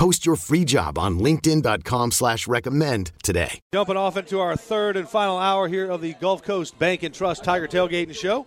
Post your free job on LinkedIn.com slash recommend today. Jumping off into our third and final hour here of the Gulf Coast Bank and Trust Tiger Tailgating Show.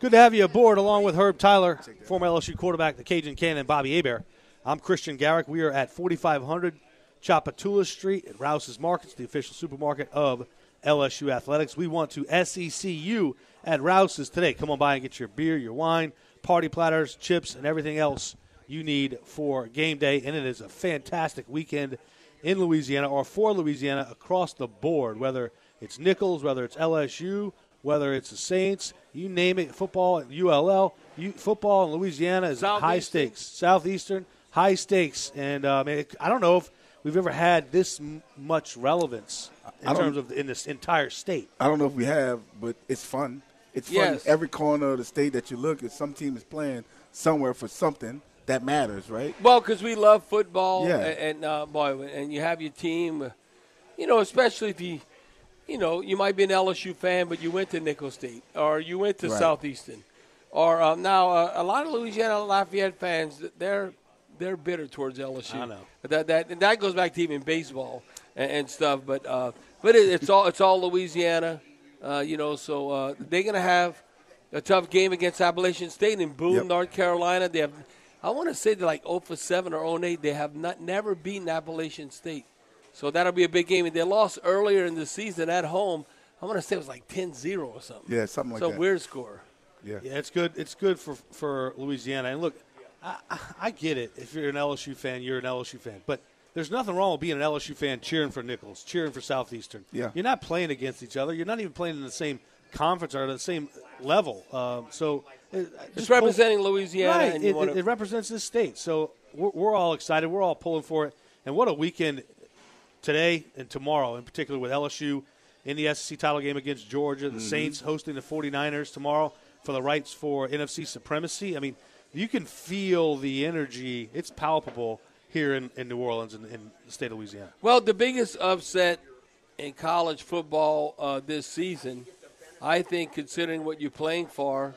Good to have you aboard along with Herb Tyler, former LSU quarterback, the Cajun Cannon, Bobby Hebert. I'm Christian Garrick. We are at 4500 Tchoupitoulas Street at Rouse's Markets, the official supermarket of LSU Athletics. We want to SEC you at Rouse's today. Come on by and get your beer, your wine, party platters, chips, and everything else you need for game day. And it is a fantastic weekend in Louisiana or for Louisiana across the board, whether it's Nicholls, whether it's LSU, whether it's the Saints, you name it, football at ULL, you, football in Louisiana is high stakes. Southeastern, high stakes. And uh, man, I don't know if we've ever had this m- much relevance in terms of in this entire state. I don't know if we have, but it's fun. It's fun. Yes. Every corner of the state that you look at, some team is playing somewhere for something that matters, right? Well, because we love football, Yeah. and, and uh, boy, and you have your team. uh, You know, especially if you, you know, you might be an LSU fan, but you went to Nicholls State or you went to Right. Southeastern, or um, now uh, a lot of Louisiana Lafayette fans, they're they're bitter towards LSU. I know. That that and that goes back to even baseball and, and stuff. But uh, but it, it's all it's all Louisiana, uh, you know. So uh, they're gonna have a tough game against Appalachian State in Boone, Yep. North Carolina. They have, I want to say they're like 0 for 7 or 0 and 8. They have not never beaten Appalachian State, so that'll be a big game. And they lost earlier in the season at home. I want to say it was like 10-0 or something. Yeah, something like so that. weird score. Yeah. Yeah, it's good. It's good for for Louisiana. And look, I, I- I get it. If you're an LSU fan, you're an LSU fan. But there's nothing wrong with being an LSU fan cheering for Nicholls, cheering for Southeastern. Yeah. You're not playing against each other. You're not even playing in the same conference or the same level. Um, so it, It's just pull- representing Louisiana, Right. and It, want it, it represents this state. So we're, we're all excited. We're all pulling for it. And what a weekend today and tomorrow, in particular with LSU in the SEC title game against Georgia, the Saints hosting the 49ers tomorrow for the rights for NFC supremacy. I mean, you can feel the energy. It's palpable here in, in New Orleans and in the state of Louisiana. Well, the biggest upset in college football uh, this season, I think, considering what you're playing for,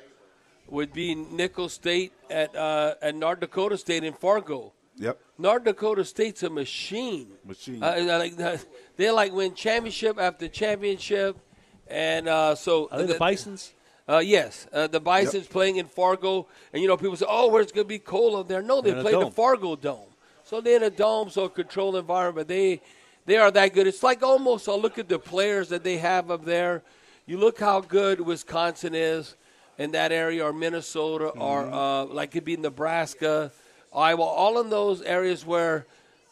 would be Nicholls State at uh, at North Dakota State in Fargo. Yep. North Dakota State's a machine. Machine. Uh, like that. They like win championship after championship, and uh, so Are they the Bisons? Uh, yes, uh, the Bison's playing in Fargo, and you know people say, "Oh, where's going to be cold up there?" No, they In play the. Fargo Dome, so they're in a dome, so a controlled environment. They they are that good. It's like almost. I look at the players that they have up there. You look how good Wisconsin is in that area, or Minnesota, or uh, like it could be Nebraska, Iowa, all in those areas where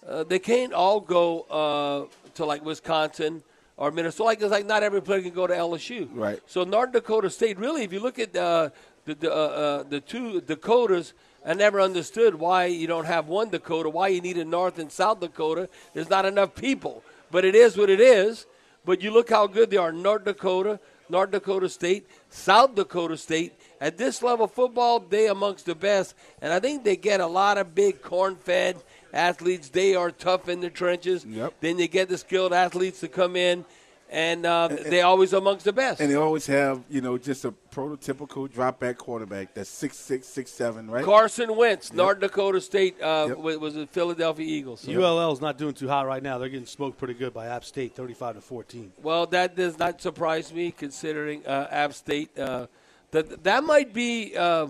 uh, they can't all go uh, to like Wisconsin or Minnesota. Like it's like not every player can go to LSU. Right. So North Dakota State, really, if you look at uh, the the, uh, uh, the two Dakotas, I never understood why you don't have one Dakota, why you need a North and South Dakota. There's not enough people, but it is what it is. But you look how good they are. North Dakota, North Dakota State, South Dakota State. At this level of football, they amongst the best, and I think they get a lot of big corn-fed athletes. They are tough in the trenches. Yep. Then they get the skilled athletes to come in, and uh, they always amongst the best. And they always have, you know, just a prototypical dropback quarterback that's six six, six seven, right? Carson Wentz, North Dakota State, uh, Yep. was the Philadelphia Eagles. ULL is not doing too hot right now. They're getting smoked pretty good by App State, 35 to 14. Well, that does not surprise me, considering uh, App State. Uh, that that might be, uh,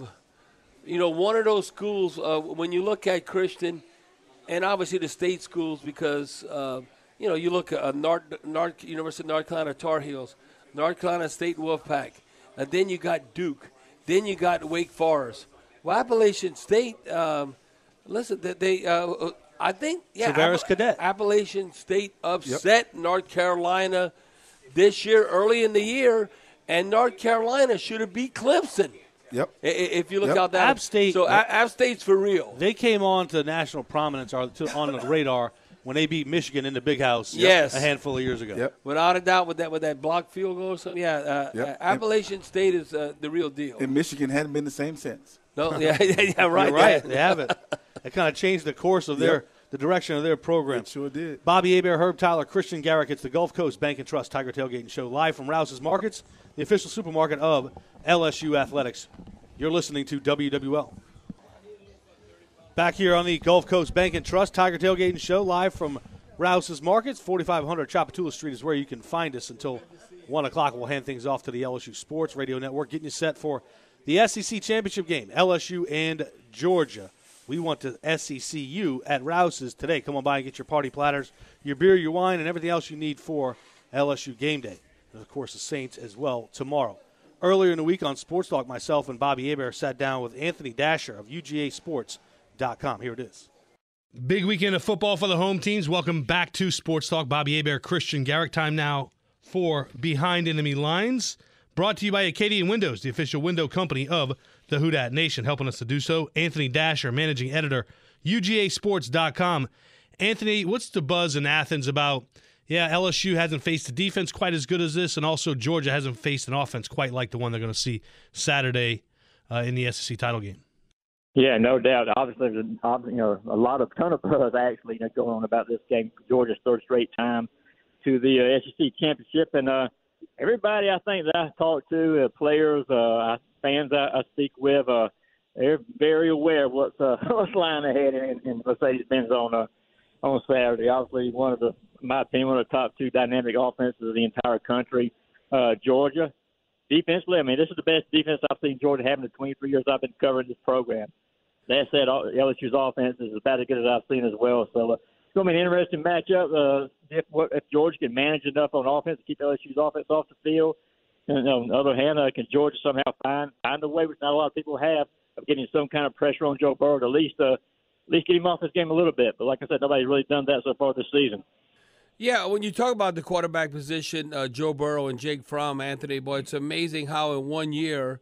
you know, one of those schools uh, when you look at Christian, and obviously the state schools, because uh, you know you look at uh, North, North University of North Carolina Tar Heels, North Carolina State Wolfpack, and then you got Duke, then you got Wake Forest. Well, Appalachian State. Um, listen, they. they uh, I think yeah, Tavares Cadet. Appalachian State upset North Carolina this year, early in the year, and North Carolina should have beat Clemson. Yep. I- i- If you look Yep. out that App State- so A- App State's for real. They came on to national prominence or to, on the radar when they beat Michigan in the Big House. Yes. a handful of years ago. Yep. Without a doubt, with that with that block field goal or something. Yeah, uh, Yep. uh, Appalachian State is uh, the real deal. And Michigan hadn't been the same since. No, yeah, yeah, yeah, right, You're right. yeah. They haven't. It kind of changed the course of their the direction of their program. It sure did. Bobby Hebert, Herb Tyler, Christian Garrick. It's the Gulf Coast Bank and Trust Tiger Tailgating Show live from Rouse's Markets, the official supermarket of LSU Athletics. You're listening to WWL. Back here on the Gulf Coast Bank and Trust Tiger Tailgating Show live from Rouse's Markets, 4500 Tchoupitoulas Street is where you can find us until 1 o'clock. We'll hand things off to the LSU Sports Radio Network, getting you set for the SEC Championship game, LSU and Georgia. We want to SECU at Rouse's today. Come on by and get your party platters, your beer, your wine, and everything else you need for LSU game day. And of course, the Saints as well tomorrow. Earlier in the week on Sports Talk, myself and Bobby Hebert sat down with Anthony Dasher of UGASports.com. Here it is. Big weekend of football for the home teams. Welcome back to Sports Talk. Bobby Hebert, Christian Garrick. Time now for Behind Enemy Lines. Brought to you by Acadian Windows, the official window company of the Who Dat Nation. Helping us to do so, Anthony Dasher, managing editor, UGASports.com. Anthony, what's the buzz in Athens about? Yeah, LSU hasn't faced a defense quite as good as this, and also Georgia hasn't faced an offense quite like the one they're going to see Saturday uh, in the SEC title game. Yeah, no doubt. Obviously, there's a, you know a lot of ton of buzz actually you know, going on about this game. Georgia's third straight time to the uh, SEC championship, and uh, everybody I think that I talk to, uh, players, uh, fans I, I speak with, uh, they're very aware of what's uh, what's lying ahead in, in Mercedes-Benz on uh, on Saturday. Obviously, one of the, my opinion, one of the top two dynamic offenses of the entire country. Uh, Georgia, defensively, I mean, this is the best defense I've seen Georgia have in the 23 years I've been covering this program. That said, LSU's offense is about as good as I've seen as well. So uh, it's going to be an interesting matchup. Uh, if if Georgia can manage enough on offense to keep LSU's offense off the field, and on the other hand, uh, can Georgia somehow find find a way, which not a lot of people have, of getting some kind of pressure on Joe Burrow to at least uh, at least get him off his game a little bit. But like I said, nobody's really done that so far this season. Yeah, when you talk about the quarterback position, uh, Joe Burrow and Jake Fromm, Anthony, boy, it's amazing how in one year,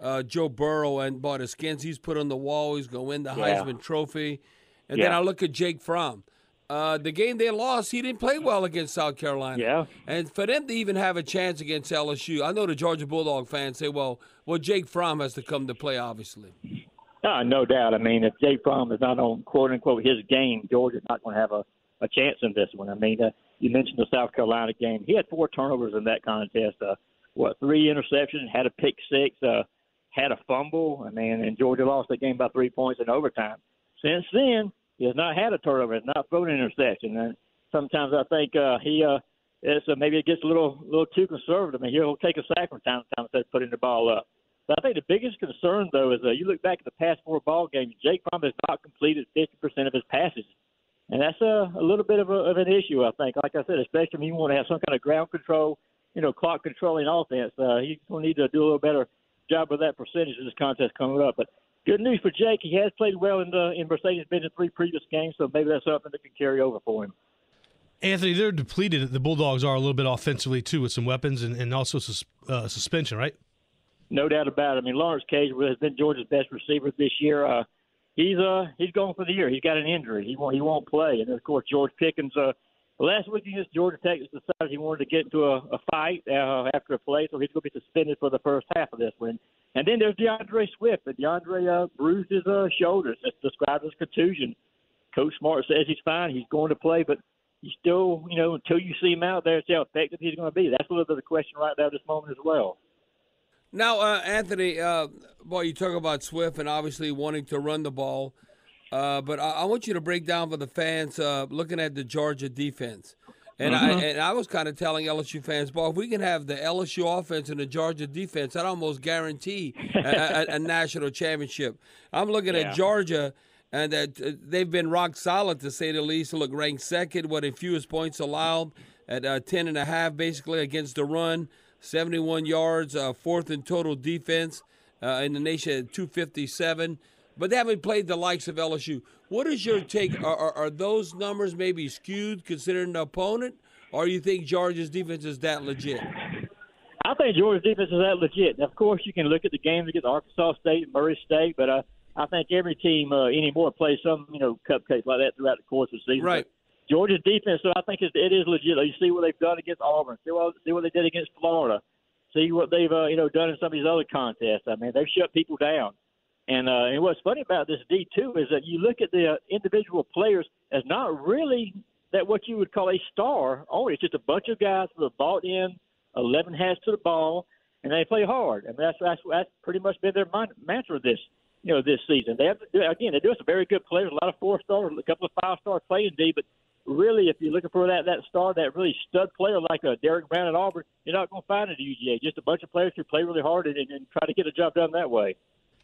uh, Joe Burrow and boy, the skins he's put on the wall, he's going to win the Yeah. Heisman Trophy. And then I look at Jake Fromm. Uh, the game they lost, he didn't play well against South Carolina. Yeah. And for them to even have a chance against LSU, I know the Georgia Bulldog fans say, well, well, Jake Fromm has to come to play, obviously. Uh, no doubt. I mean, if Jake Fromm is not on quote unquote his game, Georgia's not going to have a, a chance in this one. I mean, uh, you mentioned the South Carolina game. He had four turnovers in that contest. Uh, what, three interceptions, had a pick six, uh, had a fumble. I mean, and Georgia lost that game by three points in overtime. Since then, he has not had a turnover, has not thrown an interception. And sometimes I think uh, he uh, it's, uh, maybe it gets a little little too conservative. I mean, he'll take a sack from time to time instead of putting the ball up. But I think the biggest concern, though, is uh, you look back at the past four ball games. Jake Fromm has not completed 50% of his passes, and that's a, a little bit of, a, of an issue. I think, like I said, especially when you want to have some kind of ground control, you know, clock controlling offense. Uh, he's going to need to do a little better job with that percentage of this contest coming up. But good news for Jake, he has played well in the in Mercedes-Benz in three previous games, so maybe that's something that can carry over for him. Anthony, they're depleted. The Bulldogs are a little bit offensively too, with some weapons and, and also sus, uh, suspension, right? No doubt about it. I mean, Lawrence Cager has been Georgia's best receiver this year. Uh, he's uh he's gone for the year. He's got an injury. He won't he won't play. And of course, George Pickens. Uh, last week against Georgia Tech decided he wanted to get into a, a fight uh, after a play, so he's going to be suspended for the first half of this one. And then there's DeAndre Swift. And DeAndre uh, bruised his uh, shoulders. It's described as contusion. Coach Smart says he's fine. He's going to play, but you still, you know, until you see him out there, see how effective he's going to be. That's a little bit of the question right now at this moment as well. Now, uh, Anthony, uh, boy, you talk about Swift and obviously wanting to run the ball, uh, but I, I want you to break down for the fans uh, looking at the Georgia defense. And I and I was kind of telling LSU fans, boy, if we can have the LSU offense and the Georgia defense, I'd almost guarantee a, a, a national championship. I'm looking Yeah. at Georgia, and that uh, they've been rock solid to say the least. Look, ranked second, what in fewest points allowed at uh, ten and a half, basically against the run. 71 yards, uh, fourth in total defense uh, in the nation at 257. But they haven't played the likes of LSU. What is your take? Are, are, are those numbers maybe skewed considering the opponent, or you think Georgia's defense is that legit? I think Georgia's defense is that legit. Of course, you can look at the games against Arkansas State and Murray State, but uh, I think every team uh, anymore plays some, you know, cupcakes like that throughout the course of the season. Right. Georgia's defense, so I think it's, it is legit. You see what they've done against Auburn. See what see what they did against Florida. See what they've uh, you know done in some of these other contests. I mean, they've shut people down. And uh, and what's funny about this D two is that you look at the uh, individual players as not really that what you would call a star. Only it's just a bunch of guys who have bought in, eleven hands to the ball, and they play hard. And that's that's, that's pretty much been their mantra this you know this season. They have again they do have some very good players, a lot of four stars, a couple of five star playing D, but really, if you're looking for that that star, that really stud player like a Derrick Brown at Auburn, you're not going to find it at UGA. Just a bunch of players who play really hard and, and try to get a job done that way.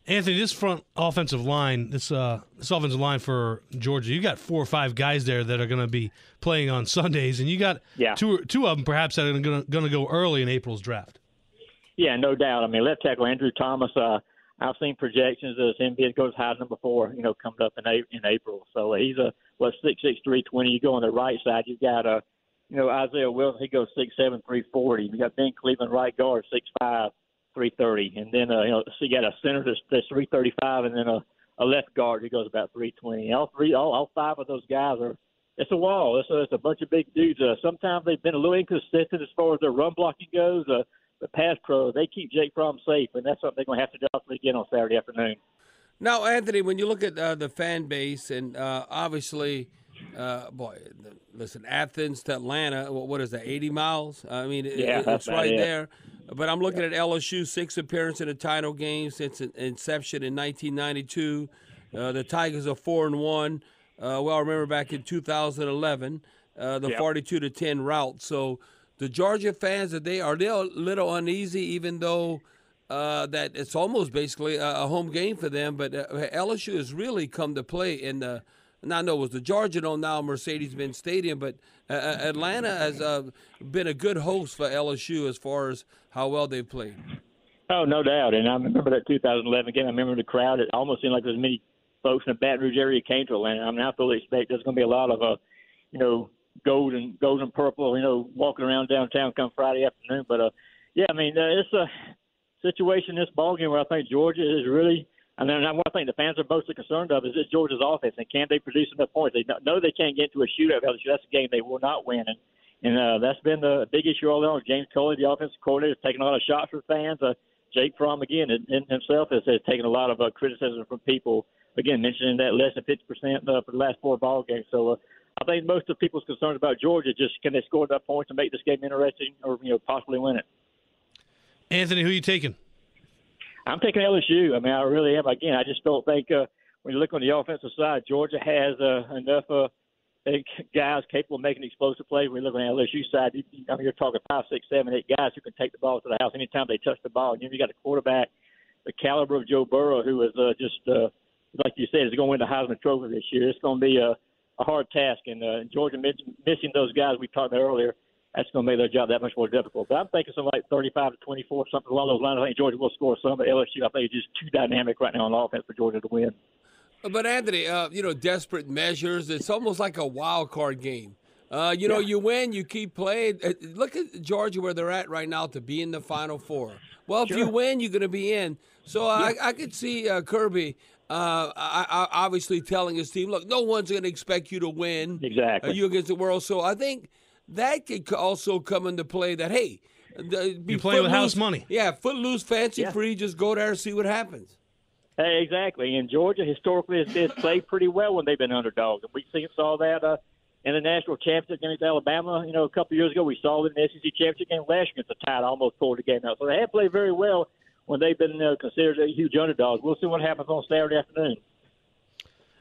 Anthony, this front offensive line, this uh, this offensive line for Georgia, you got four or five guys there that are going to be playing on Sundays, and you got yeah. two two of them perhaps that are going to go early in April's draft. Yeah, no doubt. I mean, left tackle Andrew Thomas. Uh, I've seen projections as him being goes high number four. You know, coming up in a, in April. So he's a what six six three twenty. You go on the right side, you've got a, uh, you know, Isaiah Wilson. He goes six seven three forty. You got Ben Cleveland right guard six five three thirty, and then uh, you know so you got a center that's, that's 335, and then a, a left guard who goes about 320. All three, all, all five of those guys are. It's a wall. It's a, it's a bunch of big dudes. Uh, sometimes they've been a little inconsistent as far as their run blocking goes. Uh, the pass pro, they keep Jake Fromm safe, and that's something they're going to have to do again on Saturday afternoon. Now, Anthony, when you look at uh, the fan base, and uh, obviously, uh, boy, listen, Athens to Atlanta, what is that, 80 miles? I mean, yeah, it, it's right it. there. But I'm looking at LSU six appearance in a title game since inception in 1992. Uh, the Tigers are four and one. Uh, well, I remember back in 2011, uh, the yep. 42 to 10 rout. So the Georgia fans are they are a little uneasy, even though uh, that it's almost basically a, home game for them. But uh, LSU has really come to play in the and I know it was the Georgia Dome now Mercedes-Benz Stadium, but uh, uh Atlanta has uh, been a good host for LSU as far as how well they've played. Oh, no doubt. And I remember that 2011 game. I remember the crowd. It almost seemed like there was many folks in the Baton Rouge area came to Atlanta. I mean, I fully expect there's going to be a lot of, uh, you know, gold and gold and purple, you know, walking around downtown come Friday afternoon. But uh, yeah, I mean, uh, it's a situation this ballgame where I think Georgia is really and then one thing the fans are mostly concerned of is this Georgia's offense and can they produce enough points? They know they can't get into a shootout. That's a game they will not win, and and uh, that's been the big issue all along. James Coley, the offensive coordinator, has taken a lot of shots from fans. Uh, Jake Fromm again in, in himself has, has taken a lot of uh, criticism from people. Again, mentioning that less than 50% uh, for the last four ball games. So uh, I think most of people's concerns about Georgia just can they score enough points to make this game interesting or you know possibly win it. Anthony, who are you taking? I'm taking LSU. I mean, I really am. Again, I just don't think uh, when you look on the offensive side, Georgia has uh, enough uh, guys capable of making explosive plays. When you look on the LSU side, you, I mean, you're talking five, six, seven, eight guys who can take the ball to the house anytime they touch the ball. And you, know, you got a quarterback, the caliber of Joe Burrow, who is uh, just uh, like you said, is going to win the Heisman Trophy this year. It's going to be a, a hard task, and uh, Georgia missing those guys we talked about earlier that's going to make their job that much more difficult. But I'm thinking something like 35 to 24, something along those lines. I think Georgia will score some, but LSU, I think, is just too dynamic right now on offense for Georgia to win. But Anthony, uh, you know, desperate measures. It's almost like a wild card game. Uh, you know, yeah. you win, you keep playing. Uh, look at Georgia where they're at right now to be in the Final Four. Well, if you win, you're going to be in. So uh, yeah. I, I could see uh, Kirby uh, I, I, obviously telling his team, look, no one's going to expect you to win. Exactly. Uh, you against the world. So I think that could also come into play. That hey, be you play with house money. Yeah, footloose, fancy yeah. free. Just go there and see what happens. Hey, exactly. And Georgia historically has, has played pretty well when they've been underdogs. And we see, saw that uh, in the national championship against Alabama. You know, a couple years ago, we saw it in the SEC championship game last year against the Tide. Almost pulled the game out. So they have played very well when they've been uh, considered a huge underdog. We'll see what happens on Saturday afternoon.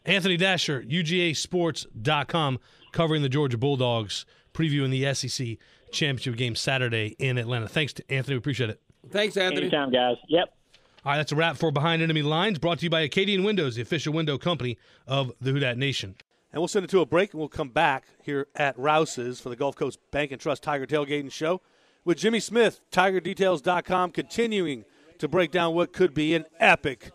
Anthony Dasher, UGASports.com, covering the Georgia Bulldogs previewing the SEC championship game Saturday in Atlanta. Thanks to Anthony. We appreciate it. Thanks, Anthony. Anytime, guys. Yep. All right, that's a wrap for Behind Enemy Lines, brought to you by Acadian Windows, the official window company of the Who Dat Nation. And we'll send it to a break, and we'll come back here at Rouse's for the Gulf Coast Bank and Trust Tiger Tailgating Show with Jimmy Smith, TigerDetails.com, continuing to break down what could be an epic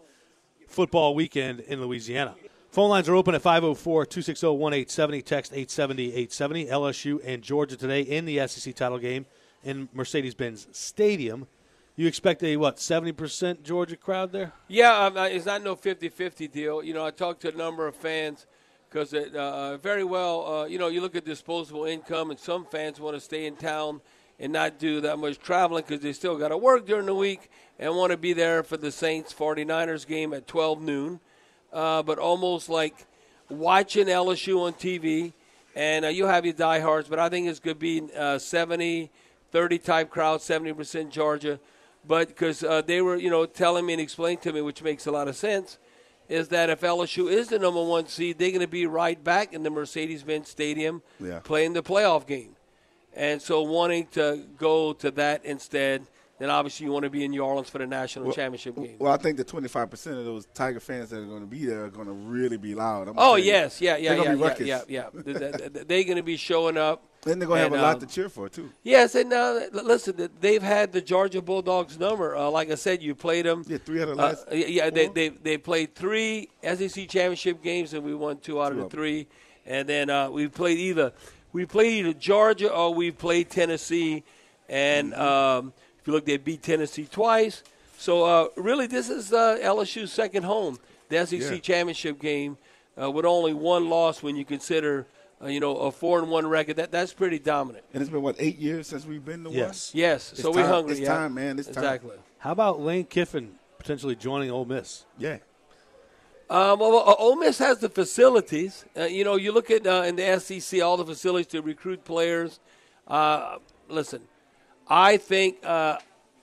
football weekend in Louisiana. Phone lines are open at 504 260 1870. Text 870 870. LSU and Georgia today in the SEC title game in Mercedes Benz Stadium. You expect a, what, 70% Georgia crowd there? Yeah, um, it's not no 50 50 deal. You know, I talked to a number of fans because it uh, very well, uh, you know, you look at disposable income, and some fans want to stay in town and not do that much traveling because they still got to work during the week and want to be there for the Saints 49ers game at 12 noon. Uh, but almost like watching LSU on TV, and uh, you have your diehards, but I think it's going to be uh, 70 30 type crowd, 70% Georgia. But because uh, they were, you know, telling me and explaining to me, which makes a lot of sense, is that if LSU is the number one seed, they're going to be right back in the Mercedes-Benz Stadium Yeah. playing the playoff game. And so wanting to go to that instead, then obviously you want to be in New Orleans for the national championship game. Well, I think the 25% of those Tiger fans that are going to be there are going to really be loud. I'm oh yes, yeah, yeah, They're yeah, yeah, yeah, yeah. Th- th- th- They're going to be showing up. Then they're going to have And, a lot um, to cheer for, too. Yes, and uh, l- listen, they've had the Georgia Bulldogs number. Uh, like I said, you played them. Yeah, three out of the Uh, last yeah, yeah, they, they they played three SEC championship games, and we won two out of the of 'em. three. And then uh, we played either we played either Georgia or we played Tennessee. And Mm-hmm. um, if you look, they beat Tennessee twice. So uh, really, this is uh, LSU's second home, the SEC Yeah. championship game, uh, with only one loss when you consider. Uh, you know, a four and one record. That that's pretty dominant. And it's been, what, eight years since we've been to one? Yes. Yes. It's so we're time- hungry. it's yeah. time, man. It's time. exactly. How about Lane Kiffin potentially joining Ole Miss? Yeah. Um, well, well, Ole Miss has the facilities. Uh, you know, you look at uh, in the SEC all the facilities to recruit players. Uh, listen, I think uh,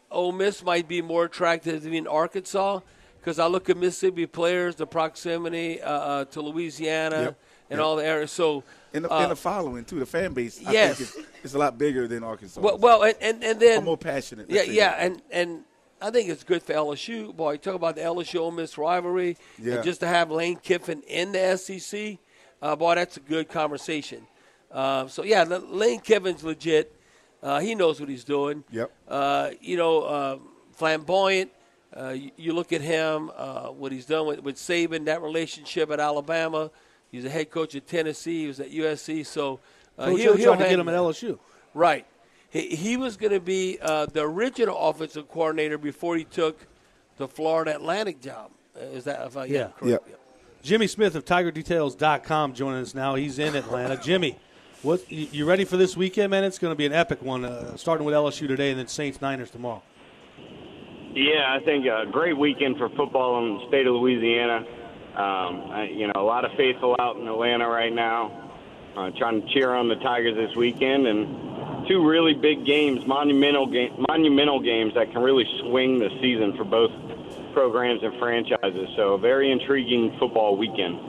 Ole Miss might be more attractive than Arkansas because I look at Mississippi players, the proximity uh, uh, to Louisiana Yep. and Yep. all the areas. So, And the, uh, and the following, too. The fan base, I yes. think, is, is a lot bigger than Arkansas. well, well and, and, and then I'm more passionate. Yeah, yeah, that. and and I think it's good for LSU. Boy, talk about the LSU Ole Miss rivalry, Yeah. and just to have Lane Kiffin in the SEC, uh, boy, that's a good conversation. Uh, so yeah, L- Lane Kiffin's legit. Uh, he knows what he's doing. Yep. Uh, you know, uh, flamboyant. Uh, you, you look at him, uh, what he's done with, with Saban, that relationship at Alabama. He's a head coach at Tennessee. He was at USC. So uh, Coach he'll, he'll tried to get him at. LSU. Right. He, he was going to be uh, the original offensive coordinator before he took the Florida Atlantic job. Uh, Is that if I Yeah. correct? Yeah. Jimmy Smith of TigerDetails.com joining us now. He's in Atlanta. Jimmy, what you you ready for this weekend, man? It's going to be an epic one, uh, starting with LSU today and then Saints Niners tomorrow. Yeah, I think a great weekend for football in the state of Louisiana. Um, I, you know, a lot of faithful out in Atlanta right now, uh, trying to cheer on the Tigers this weekend, and two really big games, monumental game, monumental games that can really swing the season for both programs and franchises. So, a very intriguing football weekend.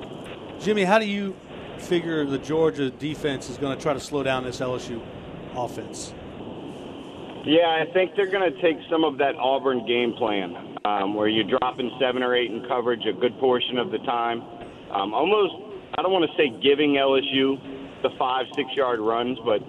Jimmy, how do you figure the Georgia defense is going to try to slow down this LSU offense? Yeah, I think they're going to take some of that Auburn game plan, um, where you're dropping seven or eight in coverage a good portion of the time. Um, almost, I don't want to say giving LSU the five, six yard runs, but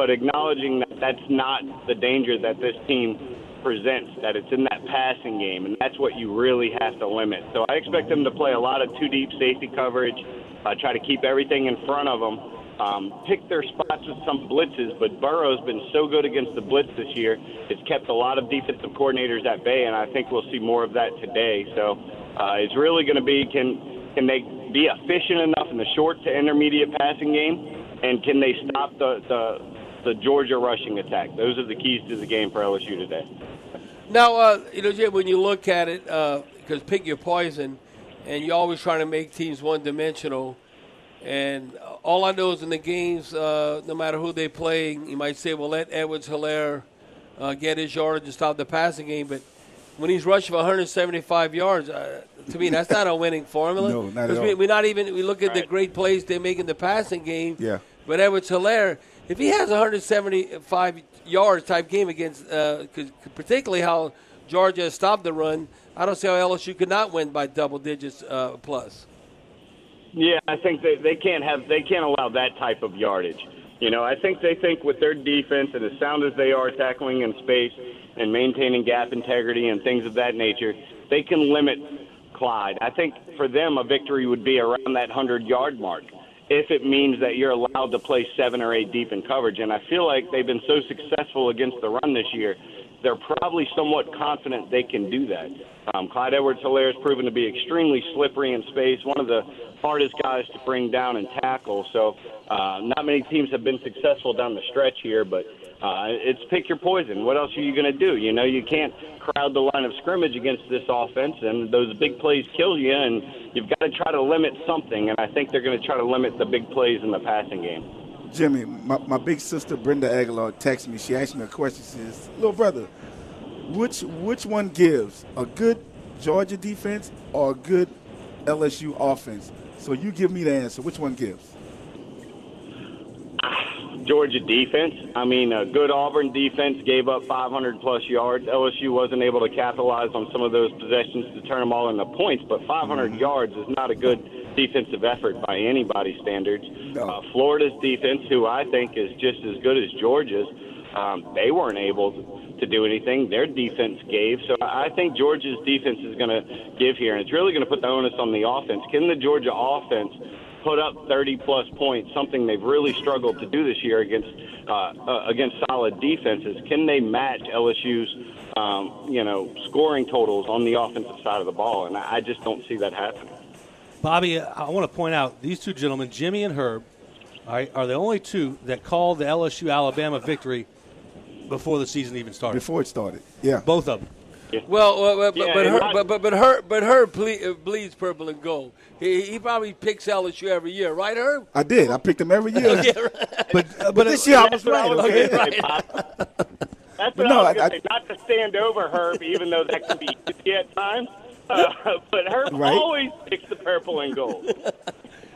but acknowledging that that's not the danger that this team presents. That it's in that passing game, and that's what you really have to limit. So I expect them to play a lot of two deep safety coverage, uh, try to keep everything in front of them um, pick their spots with some blitzes, but Burrow's been so good against the blitz this year. It's kept a lot of defensive coordinators at bay, and I think we'll see more of that today. So uh, it's really going to be can can they be efficient enough in the short to intermediate passing game, and can they stop the the, the Georgia rushing attack? Those are the keys to the game for LSU today. Now, uh, you know, Jim, when you look at it, because pick your poison, and you're always trying to make teams one dimensional. And all I know is in the games, uh, no matter who they play, you might say, well, let Edwards Helaire uh, get his yardage and stop the passing game. But when he's rushing for 175 yards, uh, to me, that's not a winning formula. No, not at 'Cause all. We, we're not even, we look at the great plays they make in the passing game. Yeah. But Edwards Helaire, if he has 175 yards type game against, uh, particularly how Georgia stopped the run, I don't see how LSU could not win by double digits uh, plus. Yeah, I think they, they can't have they can't allow that type of yardage. You know, I think they think with their defense and as sound as they are tackling in space and maintaining gap integrity and things of that nature, they can limit Clyde. I think for them a victory would be around that hundred yard mark if it means that you're allowed to play seven or eight deep in coverage. And I feel like they've been so successful against the run this year, they're probably somewhat confident they can do that. Um, Clyde Edwards Helaire has proven to be extremely slippery in space, one of the hardest guys to bring down and tackle. So uh, not many teams have been successful down the stretch here, but uh, it's pick your poison. What else are you going to do? You know, you can't crowd the line of scrimmage against this offense, and those big plays kill you, and you've got to try to limit something. And I think they're going to try to limit the big plays in the passing game. Jimmy, my, my big sister Brenda Aguilar texted me. She asked me a question. She says, "Little brother, which which one gives a good Georgia defense or a good LSU offense?" So you give me the answer. Which one gives? Georgia defense. I mean, a good Auburn defense gave up 500 plus yards. LSU wasn't able to capitalize on some of those possessions to turn them all into points, but 500 mm-hmm. yards is not a good defensive effort by anybody's standards. No. Uh, Florida's defense, who I think is just as good as Georgia's, um, they weren't able to do anything. Their defense gave. So I think Georgia's defense is going to give here, and it's really going to put the onus on the offense. Can the Georgia offense put up 30 plus points, something they've really struggled to do this year against uh, uh, against solid defenses. Can they match LSU's um, you know scoring totals on the offensive side of the ball? And I just don't see that happening. Bobby, I want to point out these two gentlemen, Jimmy and Herb, are the only two that called the LSU Alabama victory before the season even started. Before it started, yeah, both of them. Well, well, but, yeah, but, her, but, but, but her, but her ble- bleeds purple and gold. He, he probably picks LSU every year, right, Herb? I did. I picked him every year. yeah, right. But uh, but this year I was right. Okay, right. That's what no, I was going to say. Not to stand over Herb, even though that can be easy at times. Uh, but Herb right? always picks the purple and gold.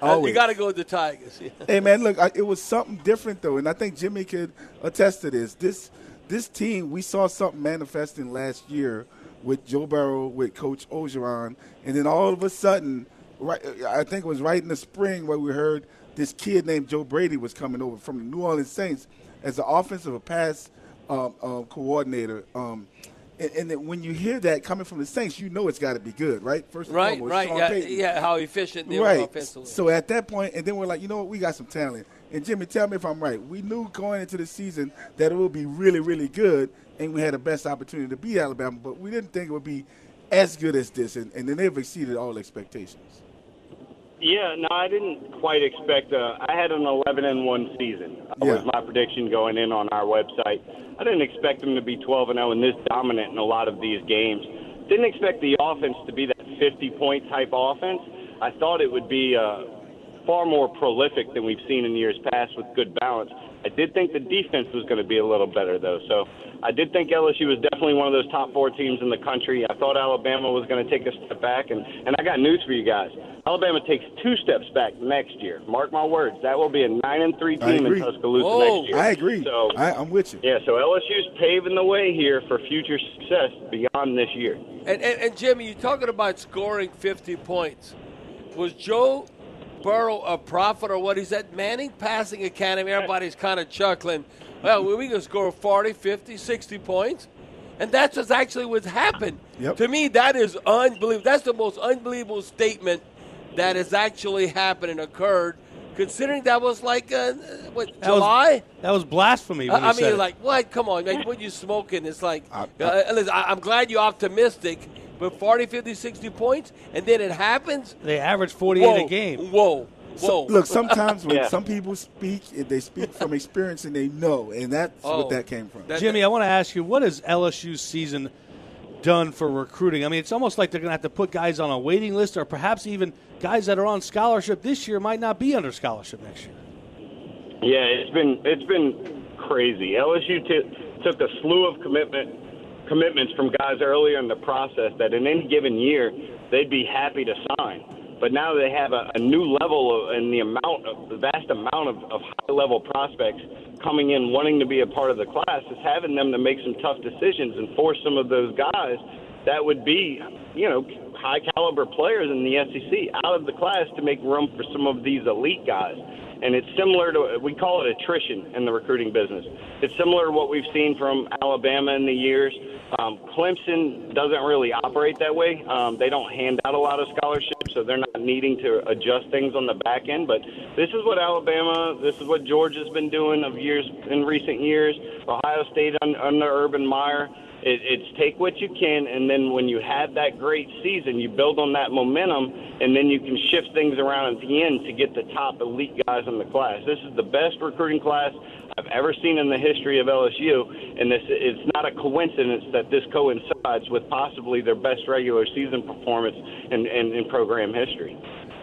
Always. You got to go with the Tigers. hey man, look, I, it was something different though, and I think Jimmy could attest to this. This this team, we saw something manifesting last year with Joe Burrow, with Coach Orgeron, and then all of a sudden, right, I think it was right in the spring where we heard this kid named Joe Brady was coming over from the New Orleans Saints as the offensive pass um, um, coordinator. Um, and, and when you hear that coming from the Saints, you know it's got to be good, right? First right, foremost, right, yeah, yeah, how efficient they right. offensively. So at that point, and then we're like, you know what, we got some talent. And Jimmy, tell me if I'm right. We knew going into the season that it would be really, really good, and we had the best opportunity to beat Alabama, but we didn't think it would be as good as this, and, and then they've exceeded all expectations. Yeah, no, I didn't quite expect. Uh, I had an 11 and one season. That yeah. was my prediction going in on our website. I didn't expect them to be 12 and 0 and this dominant in a lot of these games. Didn't expect the offense to be that 50 point type offense. I thought it would be uh, far more prolific than we've seen in years past with good balance. I did think the defense was going to be a little better, though. So I did think LSU was definitely one of those top four teams in the country. I thought Alabama was going to take a step back, and, and I got news for you guys. Alabama takes two steps back next year. Mark my words. That will be a nine and three team in Tuscaloosa Whoa, next year. I agree. So I, am with you. Yeah. So LSU's paving the way here for future success beyond this year. And, and, and Jimmy, you're talking about scoring 50 points. Was Joe Burrow a prophet or what? He's at Manning Passing Academy. Everybody's kind of chuckling. Well, we can score 40, 50, 60 points. And that's just actually what's happened. Yep. To me, that is unbelievable. That's the most unbelievable statement that has actually happened and occurred considering that was like uh, what that July. Was, that was blasphemy. I, I mean, like what? Come on, man! What you smoking? It's like I, I, uh, listen, I, am glad you're optimistic, but 40, 50, 60 points, and then it happens. They average 48 whoa, a game. Whoa. Whoa. So, look, sometimes when yeah. some people speak, they speak from experience and they know, and that's oh, what that came from. That, Jimmy, I want to ask you, what is LSU's season done for recruiting? I mean, it's almost like they're going to have to put guys on a waiting list, or perhaps even guys that are on scholarship this year might not be under scholarship next year. Yeah, it's been it's been crazy. LSU t- took a slew of commitment commitments from guys earlier in the process that in any given year they'd be happy to sign. But now they have a, a new level and the amount of the vast amount of, of high level prospects coming in wanting to be a part of the class is having them to make some tough decisions and force some of those guys that would be, you know, high caliber players in the SEC out of the class to make room for some of these elite guys. And it's similar to, we call it attrition in the recruiting business. It's similar to what we've seen from Alabama in the years. Um, Clemson doesn't really operate that way. Um, they don't hand out a lot of scholarships, so they're not needing to adjust things on the back end. But this is what Alabama, this is what Georgia's been doing of years in recent years. Ohio State under, under Urban Meyer it, it's take what you can, and then when you have that great season, you build on that momentum, and then you can shift things around at the end to get the top elite guys in the class. This is the best recruiting class I've ever seen in the history of LSU, and this it's not a coincidence that this coincides with possibly their best regular season performance in, in, in program history.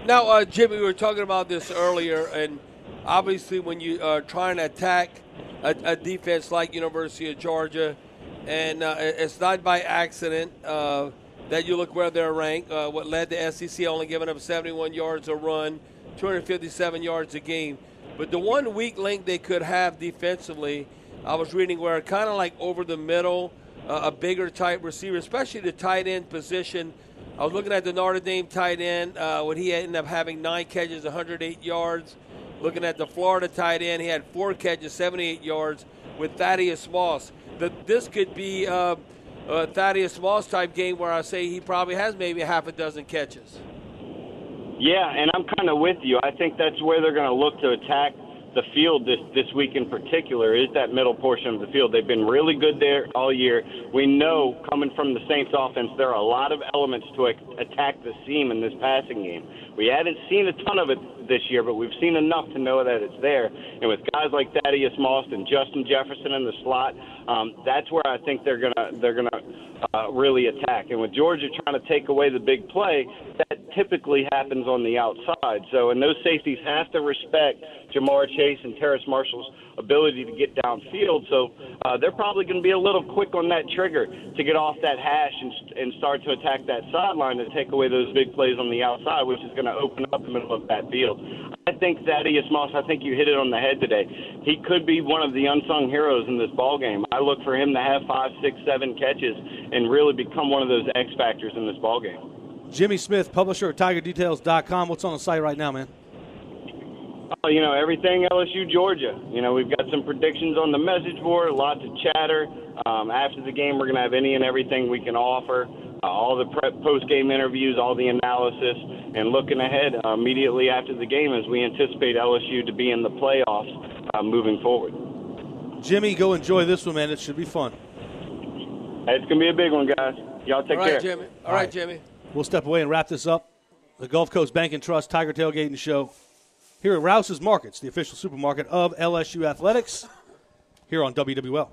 Now, uh, Jimmy, we were talking about this earlier, and obviously, when you are trying to attack a, a defense like University of Georgia, and uh, it's not by accident uh, that you look where they're ranked. Uh, what led the SEC only giving up 71 yards a run, 257 yards a game. But the one weak link they could have defensively, I was reading where kind of like over the middle, uh, a bigger type receiver, especially the tight end position. I was looking at the Notre Dame tight end uh, when he ended up having nine catches, 108 yards. Looking at the Florida tight end, he had four catches, 78 yards with Thaddeus Moss. That this could be uh, a Thaddeus Moss type game where I say he probably has maybe half a dozen catches. Yeah, and I'm kind of with you. I think that's where they're going to look to attack the field this this week in particular is that middle portion of the field. They've been really good there all year. We know coming from the Saints offense, there are a lot of elements to attack the seam in this passing game. We haven't seen a ton of it this year, but we've seen enough to know that it's there. And with guys like Thaddeus Moss and Justin Jefferson in the slot, um, that's where I think they're gonna they're gonna uh, really attack. And with Georgia trying to take away the big play, that typically happens on the outside. So, and those safeties have to respect Ja'Marr Chase and Terrace Marshall's ability to get downfield. So uh, they're probably going to be a little quick on that trigger to get off that hash and, and start to attack that sideline to take away those big plays on the outside, which is going to open up the middle of that field. I think Thaddeus Moss, I think you hit it on the head today. He could be one of the unsung heroes in this ball game. I look for him to have five, six, seven catches and really become one of those X factors in this ball game. Jimmy Smith, publisher at TigerDetails.com. What's on the site right now, man? Oh, you know, everything LSU Georgia. You know, we've got some predictions on the message board, lots of chatter. Um, after the game, we're going to have any and everything we can offer. Uh, all the prep post-game interviews, all the analysis, and looking ahead uh, immediately after the game as we anticipate LSU to be in the playoffs uh, moving forward. Jimmy, go enjoy this one, man. It should be fun. It's going to be a big one, guys. Y'all take all right, care. Jimmy. All, all right, right, Jimmy. We'll step away and wrap this up. The Gulf Coast Bank and Trust Tiger Tailgating Show here at Rouse's Markets, the official supermarket of LSU Athletics, here on WWL.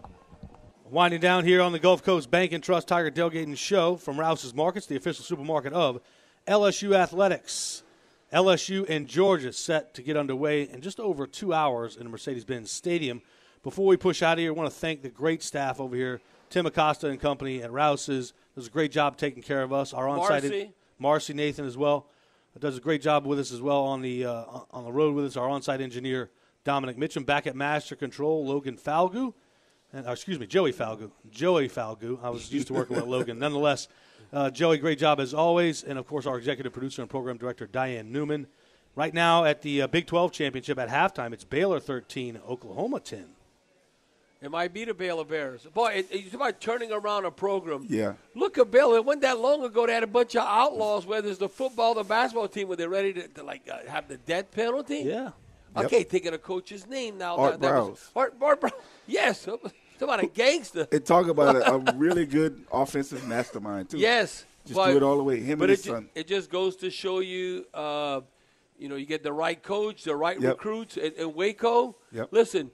Winding down here on the Gulf Coast Bank and Trust Tiger Tailgating Show from Rouse's Markets, the official supermarket of LSU Athletics. LSU and Georgia set to get underway in just over two hours in the Mercedes Benz Stadium. Before we push out of here, I want to thank the great staff over here, Tim Acosta and company at Rouse's. Does a great job taking care of us. Our on-site Marcy. Marcy Nathan as well does a great job with us as well on the uh, on the road with us. Our on-site engineer Dominic Mitchum back at Master Control, Logan Falgu, and uh, excuse me, Joey Falgu, Joey Falgu. I was used to working with Logan. Nonetheless, uh, Joey, great job as always, and of course our executive producer and program director Diane Newman. Right now at the uh, Big 12 championship at halftime, it's Baylor 13, Oklahoma 10. It might be the Baylor Bears. Boy, it, it's about turning around a program. Yeah. Look at Baylor. It wasn't that long ago they had a bunch of outlaws, whether it's the football the basketball team, where they're ready to, to like uh, have the death penalty. Yeah. Okay, yep. thinking of a coach's name now. Art that, Browse. Art, Art Browse. Yes. Talk about a gangster. And talk about a, a, really good offensive mastermind, too. Yes. Just but, do it all the way. Him but and his it, son. it just goes to show you, uh, you know, you get the right coach, the right Yep. recruits. In, in Waco, Yep. listen,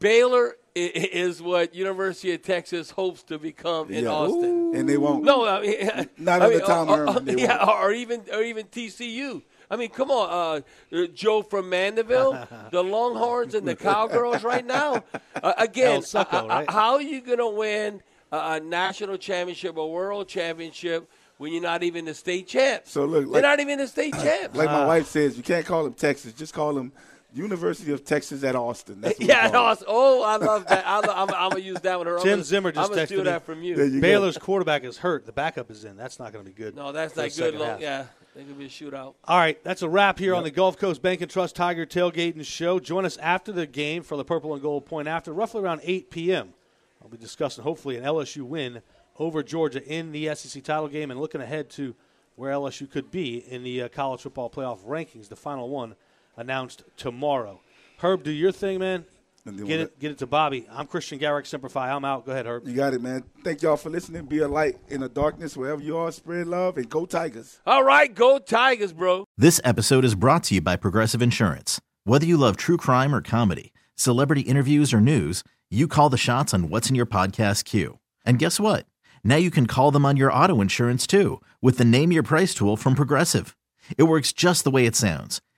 Baylor is what University of Texas hopes to become in Yeah. Austin. And they won't. No, I mean, Not I mean, Tom Herman, they yeah, won't. or even or even TCU. I mean, come on, uh, Joe from Mandeville, the Longhorns and the Cowgirls right now. Uh, again, El Succo, uh, uh, right? how are you going to win a, a national championship, a world championship, when you're not even the state champs? So, look, they're not even the state champs. Like my wife says, you can't call them Texas. Just call them University of Texas at Austin. That's what yeah, call no, it. oh, I love that. I lo- I'm, I'm gonna use that one. I'm Tim gonna, Zimmer just I'm gonna texted steal me. that from you. There you go. Baylor's quarterback is hurt. The backup is in. That's not going to be good. No, that's not good. second Long, yeah, it could be a shootout. All right, that's a wrap here on the Gulf Coast Bank and Trust Tiger Tailgating Show. Join us after the game for the Purple and Gold Point after, roughly around 8 p.m. I'll be discussing hopefully an LSU win over Georgia in the SEC title game and looking ahead to where LSU could be in the uh, college football playoff rankings. The final one announced tomorrow. Herb, do your thing, man. And then Get we'll it, get it to Bobby. I'm Christian Garrick, Semper Fi. I'm out. Go ahead, Herb. You got it, man. Thank y'all for listening. Be a light in the darkness wherever you are. Spread love and go Tigers. All right, go Tigers, bro. This episode is brought to you by Progressive Insurance. Whether you love true crime or comedy, celebrity interviews or news, you call the shots on what's in your podcast queue. And guess what? Now you can call them on your auto insurance too with the Name Your Price tool from Progressive. It works just the way it sounds.